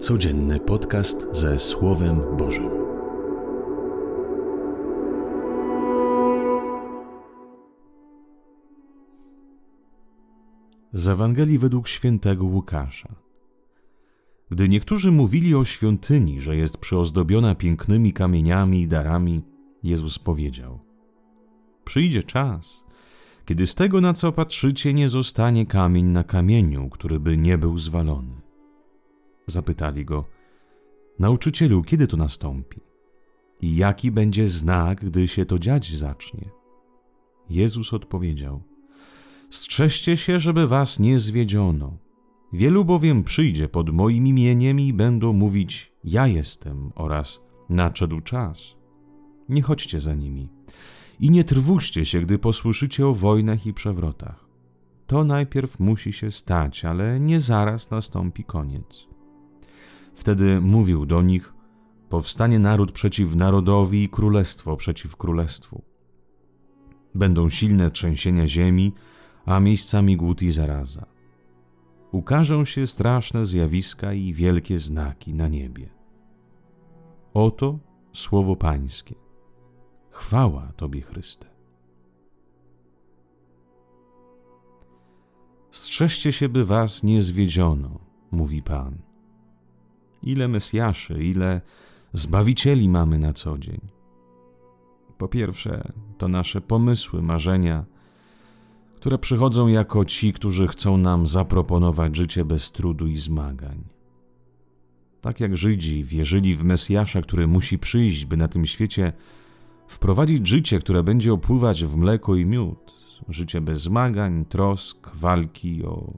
Codzienny podcast ze Słowem Bożym. Z Ewangelii według świętego Łukasza. Gdy niektórzy mówili o świątyni, że jest przyozdobiona pięknymi kamieniami i darami, Jezus powiedział: Przyjdzie czas, kiedy z tego, na co patrzycie, nie zostanie kamień na kamieniu, który by nie był zwalony. Zapytali go: Nauczycielu, kiedy to nastąpi? I jaki będzie znak, gdy się to dziać zacznie? Jezus odpowiedział: Strzeżcie się, żeby was nie zwiedziono. Wielu bowiem przyjdzie pod moim imieniem i będą mówić: Ja jestem oraz nadszedł czas. Nie chodźcie za nimi i nie trwóżcie się, gdy posłyszycie o wojnach i przewrotach. To najpierw musi się stać, ale nie zaraz nastąpi koniec. Wtedy mówił do nich: Powstanie naród przeciw narodowi i królestwo przeciw królestwu. Będą silne trzęsienia ziemi, a miejscami głód i zaraza. Ukażą się straszne zjawiska i wielkie znaki na niebie. Oto słowo Pańskie. Chwała Tobie, Chryste. Strzeżcie się, by was nie zwiedziono, mówi Pan. Ile Mesjaszy, ile Zbawicieli mamy na co dzień. Po pierwsze, to nasze pomysły, marzenia, które przychodzą jako ci, którzy chcą nam zaproponować życie bez trudu i zmagań. Tak jak Żydzi wierzyli w Mesjasza, który musi przyjść, by na tym świecie wprowadzić życie, które będzie opływać w mleko i miód, życie bez zmagań, trosk, walki o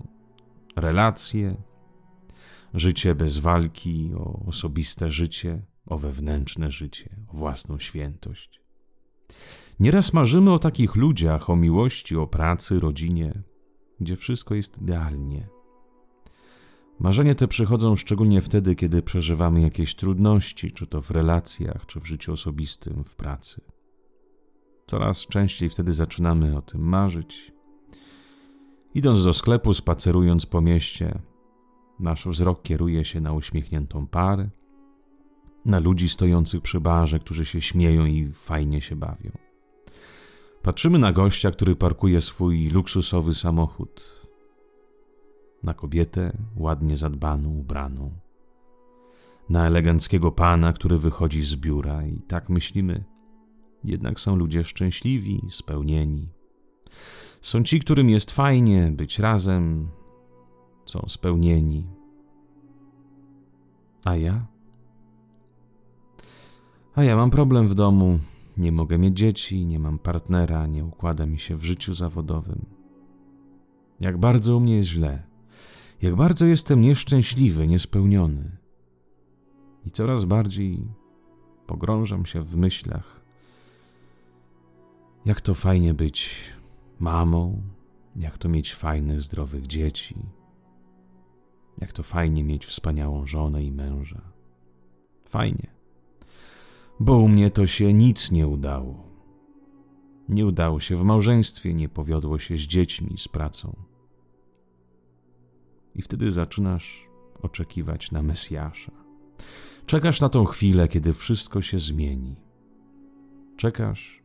relacje, życie bez walki o osobiste życie, o wewnętrzne życie, o własną świętość. Nieraz marzymy o takich ludziach, o miłości, o pracy, rodzinie, gdzie wszystko jest idealnie. Marzenia te przychodzą szczególnie wtedy, kiedy przeżywamy jakieś trudności, czy to w relacjach, czy w życiu osobistym, w pracy. Coraz częściej wtedy zaczynamy o tym marzyć. Idąc do sklepu, spacerując po mieście, nasz wzrok kieruje się na uśmiechniętą parę, na ludzi stojących przy barze, którzy się śmieją i fajnie się bawią. Patrzymy na gościa, który parkuje swój luksusowy samochód, na kobietę ładnie zadbaną, ubraną, na eleganckiego pana, który wychodzi z biura i tak myślimy. Jednak są ludzie szczęśliwi, spełnieni. Są ci, którym jest fajnie być razem, są spełnieni. A ja? A ja mam problem w domu. Nie mogę mieć dzieci, nie mam partnera, nie układa mi się w życiu zawodowym. Jak bardzo u mnie jest źle, jak bardzo jestem nieszczęśliwy, niespełniony. I coraz bardziej pogrążam się w myślach, jak to fajnie być mamą, jak to mieć fajnych, zdrowych dzieci, jak to fajnie mieć wspaniałą żonę i męża. Fajnie bo u mnie to się nic nie udało. Nie udało się w małżeństwie, nie powiodło się z dziećmi, z pracą. I wtedy zaczynasz oczekiwać na Mesjasza. Czekasz na tą chwilę, kiedy wszystko się zmieni. Czekasz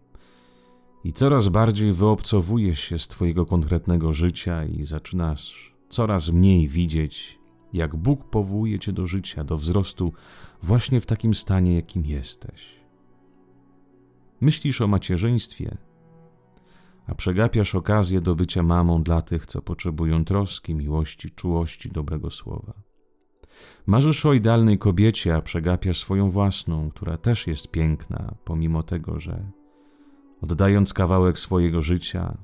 i coraz bardziej wyobcowujesz się z Twojego konkretnego życia i zaczynasz coraz mniej widzieć jak Bóg powołuje cię do życia, do wzrostu właśnie w takim stanie, jakim jesteś. Myślisz o macierzyństwie, a przegapiasz okazję do bycia mamą dla tych, co potrzebują troski, miłości, czułości, dobrego słowa. Marzysz o idealnej kobiecie, a przegapiasz swoją własną, która też jest piękna, pomimo tego, że oddając kawałek swojego życia,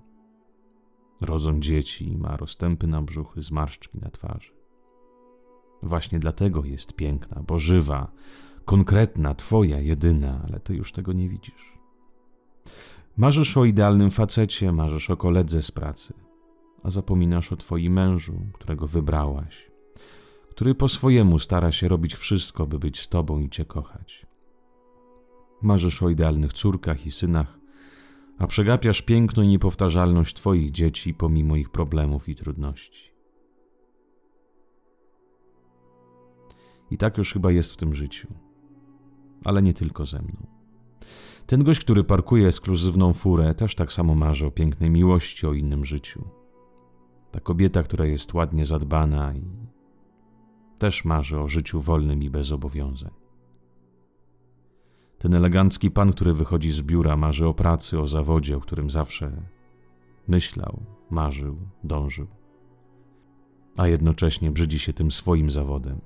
rodzą dzieci, ma rozstępy na brzuchy, zmarszczki na twarzy. Właśnie dlatego jest piękna, bo żywa, konkretna, twoja, jedyna, ale ty już tego nie widzisz. Marzysz o idealnym facecie, marzysz o koledze z pracy, a zapominasz o twoim mężu, którego wybrałaś, który po swojemu stara się robić wszystko, by być z tobą i cię kochać. Marzysz o idealnych córkach i synach, a przegapiasz piękną i niepowtarzalność twoich dzieci pomimo ich problemów i trudności. I tak już chyba jest w tym życiu. Ale nie tylko ze mną. Ten gość, który parkuje ekskluzywną furę, też tak samo marzy o pięknej miłości, o innym życiu. Ta kobieta, która jest ładnie zadbana i też marzy o życiu wolnym i bez zobowiązań. Ten elegancki pan, który wychodzi z biura, marzy o pracy, o zawodzie, o którym zawsze myślał, marzył, dążył, a jednocześnie brzydzi się tym swoim zawodem,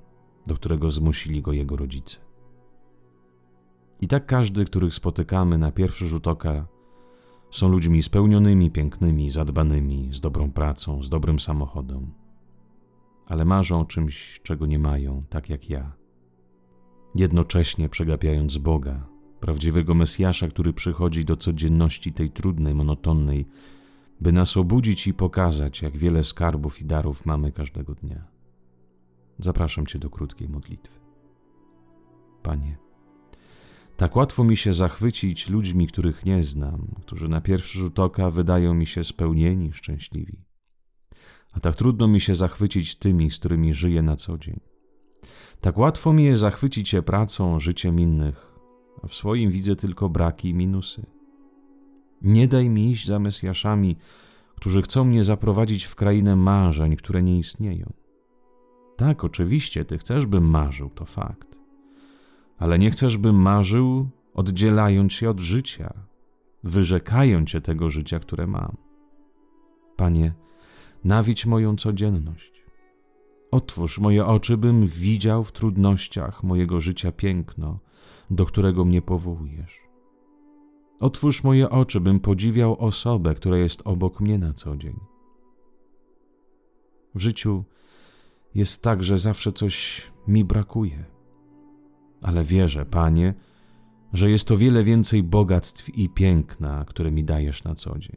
do którego zmusili go jego rodzice. I tak każdy, których spotykamy na pierwszy rzut oka, są ludźmi spełnionymi, pięknymi, zadbanymi, z dobrą pracą, z dobrym samochodem, ale marzą o czymś, czego nie mają, tak jak ja. Jednocześnie przegapiając Boga, prawdziwego Mesjasza, który przychodzi do codzienności tej trudnej, monotonnej, by nas obudzić i pokazać, jak wiele skarbów i darów mamy każdego dnia. Zapraszam Cię do krótkiej modlitwy. Panie, tak łatwo mi się zachwycić ludźmi, których nie znam, którzy na pierwszy rzut oka wydają mi się spełnieni, szczęśliwi. A tak trudno mi się zachwycić tymi, z którymi żyję na co dzień. Tak łatwo mi jest zachwycić się pracą, życiem innych, a w swoim widzę tylko braki i minusy. Nie daj mi iść za Mesjaszami, którzy chcą mnie zaprowadzić w krainę marzeń, które nie istnieją. Tak, oczywiście, ty chcesz, bym marzył, to fakt. Ale nie chcesz, bym marzył, oddzielając się od życia, wyrzekając się tego życia, które mam. Panie, nawić moją codzienność. Otwórz moje oczy, bym widział w trudnościach mojego życia piękno, do którego mnie powołujesz. Otwórz moje oczy, bym podziwiał osobę, która jest obok mnie na co dzień. W życiu jest tak, że zawsze coś mi brakuje. Ale wierzę, Panie, że jest to wiele więcej bogactw i piękna, które mi dajesz na co dzień.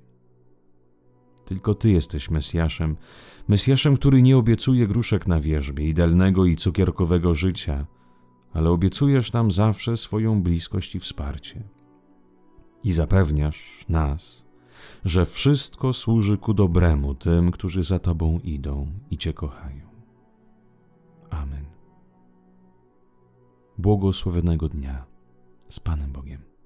Tylko Ty jesteś Mesjaszem, Mesjaszem, który nie obiecuje gruszek na wierzbie, idealnego i cukierkowego życia, ale obiecujesz nam zawsze swoją bliskość i wsparcie. I zapewniasz nas, że wszystko służy ku dobremu tym, którzy za Tobą idą i Cię kochają. Amen. Błogosławionego dnia z Panem Bogiem.